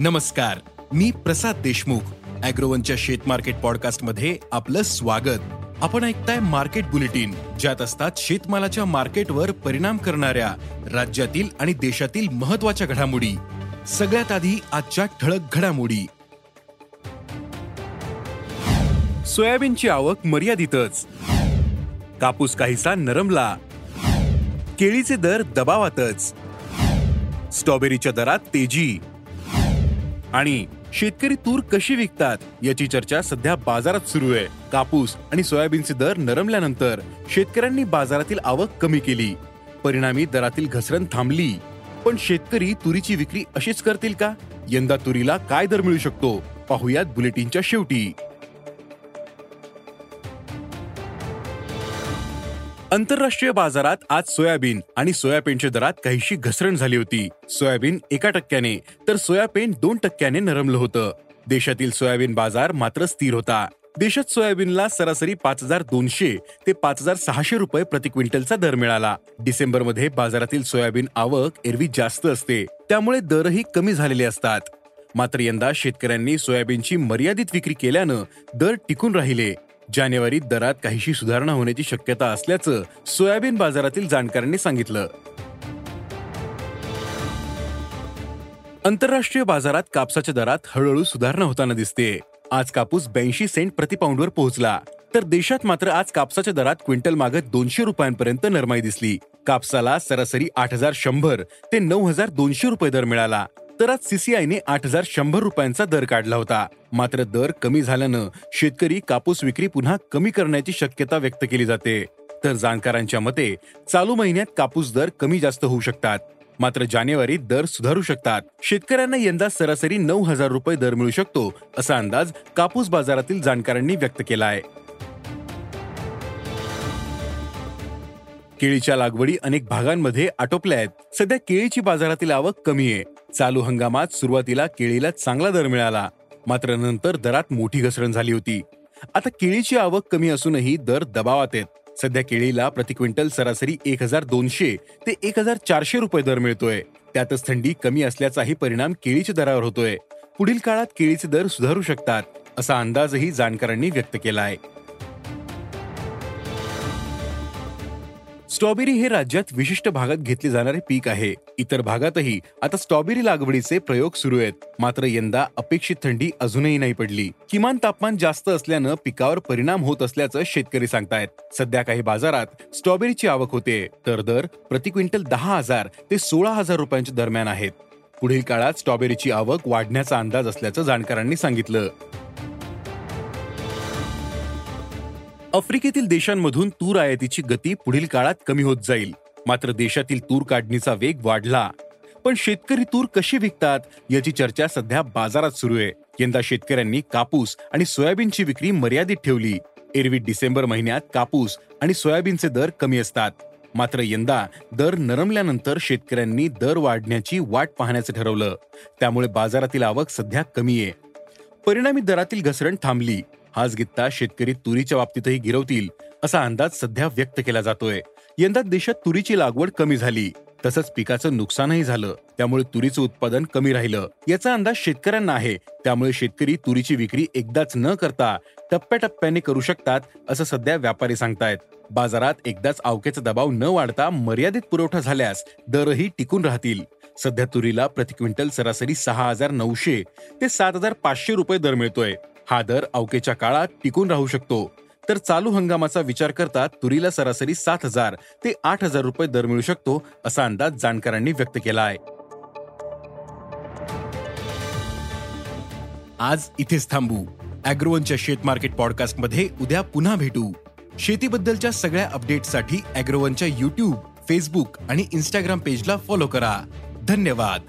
नमस्कार मी प्रसाद देशमुख अॅग्रोवनच्या शेत मार्केट पॉडकास्टमध्ये आपलं स्वागत. आपण ऐकताय मार्केट बुलेटिन ज्यात असतात शेतमालाच्या मार्केटवर परिणाम करणाऱ्या राज्यातील आणि देशातील महत्त्वाच्या घडामोडी. सगळ्यात आधी आजच्या ठळक घडामोडी. सोयाबीनची आवक मर्यादितच. कापूस काहीसा नरमला. केळीचे दर दबावातच. स्ट्रॉबेरीच्या दरात तेजी. आणि शेतकरी तूर कशी विकतात याची चर्चा सध्या बाजारात सुरू आहे. कापूस आणि सोयाबीनचे दर नरमल्यानंतर शेतकऱ्यांनी बाजारातील आवक कमी केली. परिणामी दरातील घसरण थांबली. पण शेतकरी तुरीची विक्री अशीच करतील का? यंदा तुरीला काय दर मिळू शकतो? पाहुयात बुलेटिनच्या शेवटी. आंतरराष्ट्रीय बाजारात आज सोयाबीन आणि सोयाबीनच्या दरात काहीशी घसरण झाली होती. सोयाबीन एका टक्क्याने तर सोयाबीन दोन टक्क्याने नरमलं होतं. देशातील सोयाबीन बाजार मात्र स्थिर होता. देशात सोयाबीनला सरासरी पाच हजार दोनशे ते पाच हजार सहाशे रुपये प्रति क्विंटलचा दर मिळाला. डिसेंबरमध्ये बाजारातील सोयाबीन आवक एरवी जास्त असते. त्यामुळे दरही कमी झालेले असतात. मात्र यंदा शेतकऱ्यांनी सोयाबीनची मर्यादित विक्री केल्यानं दर टिकून राहिले. जानेवारीत दरात काहीशी सुधारणा होण्याची शक्यता असल्याचं सोयाबीन बाजारातील जाणकारांनी सांगितलं. आंतरराष्ट्रीय बाजारात कापसाच्या दरात हळूहळू सुधारणा होताना दिसते. आज कापूस ब्याऐंशी सेंट प्रतिपाऊंडवर पोहोचला. तर देशात मात्र आज कापसाच्या दरात क्विंटल मागत दोनशे रुपयांपर्यंत नरमाई दिसली. कापसाला सरासरी आठ हजार शंभर ते नऊ हजार दोनशे रुपये दर मिळाला. तर आज सीसीआयने आठ हजार शंभर रुपयांचा दर काढला होता. मात्र दर कमी झाल्यानं शेतकरी कापूस विक्री पुन्हा कमी करण्याची शक्यता व्यक्त केली जाते. तर जाणकारांच्या मते चालू महिन्यात कापूस दर कमी जास्त होऊ शकतात. मात्र जानेवारीत दर सुधारू शकतात. शेतकऱ्यांना यंदा सरासरी नऊ हजार रुपये दर मिळू शकतो असा अंदाज कापूस बाजारातील जाणकारांनी व्यक्त केला आहे केळीच्या लागवडी अनेक भागांमध्ये आटोपल्या आहेत. सध्या केळीची बाजारातील आवक कमी आहे. चालू हंगामात सुरुवातीला केळीला चांगला दर मिळाला. मात्र नंतर दरात मोठी घसरण झाली होती. आता केळीची आवक कमी असूनही दर दबावात आहेत. सध्या केळीला प्रति क्विंटल सरासरी एक हजार दोनशे ते एक हजार चारशे रुपये दर मिळतोय. त्यातच थंडी कमी असल्याचाही परिणाम केळीच्या दरावर होतोय. पुढील काळात केळीचे दर सुधारू शकतात असा अंदाजही जाणकारांनी व्यक्त केला आहे स्ट्रॉबेरी हे राज्यात विशिष्ट भागात घेतले जाणारे पीक आहे. इतर भागातही आता स्ट्रॉबेरी लागवडीचे प्रयोग सुरू आहेत. मात्र यंदा अपेक्षित थंडी अजूनही नाही पडली. किमान तापमान जास्त असल्यानं पिकावर परिणाम होत असल्याचं शेतकरी सांगतायत. सध्या काही बाजारात स्ट्रॉबेरीची आवक होते. तर दर प्रति क्विंटल दहा हजार ते सोळा हजार रुपयांच्या दरम्यान आहेत. पुढील काळात स्ट्रॉबेरीची आवक वाढण्याचा अंदाज असल्याचं जाणकारांनी सांगितलं. आफ्रिकेतील देशांमधून तूर आयातीची गती पुढील काळात कमी होत जाईल. मात्र देशातील तूर काढणीचा वेग वाढला. पण शेतकरी तूर कशी विकतात याची चर्चा सध्या बाजारात सुरू आहे. यंदा शेतकऱ्यांनी कापूस आणि सोयाबीनची विक्री मर्यादित ठेवली. एरवी डिसेंबर महिन्यात कापूस आणि सोयाबीनचे दर कमी असतात. मात्र यंदा दर नरमल्यानंतर शेतकऱ्यांनी दर वाढण्याची वाट पाहण्याचं ठरवलं. त्यामुळे बाजारातील आवक सध्या कमी आहे. परिणामी दरातील घसरण थांबली. हाच गित्ता शेतकरी तुरीच्या बाबतीतही गिरवतील असा अंदाज सध्या व्यक्त केला जातोय. यंदा देशात तुरीची लागवड कमी झाली. तसंच पिकाचं नुकसानही झालं. त्यामुळे तुरीचं उत्पादन कमी राहिलं. याचा अंदाज शेतकऱ्यांना आहे. त्यामुळे शेतकरी तुरीची विक्री एकदाच न करता टप्प्याटप्प्याने करू शकतात असं सध्या व्यापारी सांगतायत. बाजारात एकदाच अवक्याचा दबाव न वाढता मर्यादित पुरवठा झाल्यास दरही टिकून राहतील. सध्या तुरीला प्रति क्विंटल सरासरी सहा हजार नऊशे ते सात हजार पाचशे रुपये दर मिळतोय. हा दर अवकेच्या काळात टिकून राहू शकतो. तर चालू हंगामाचा विचार करता तुरीला सरासरी सात हजार ते आठ हजार रुपये दर मिळू शकतो असा अंदाज जाणकारांनी व्यक्त केला आहे आज इथेच थांबू. अॅग्रोवनच्या शेत मार्केट पॉडकास्टमध्ये उद्या पुन्हा भेटू. शेतीबद्दलच्या सगळ्या अपडेटसाठी अॅग्रोवनच्या युट्यूब फेसबुक आणि इंस्टाग्राम पेजला फॉलो करा. धन्यवाद.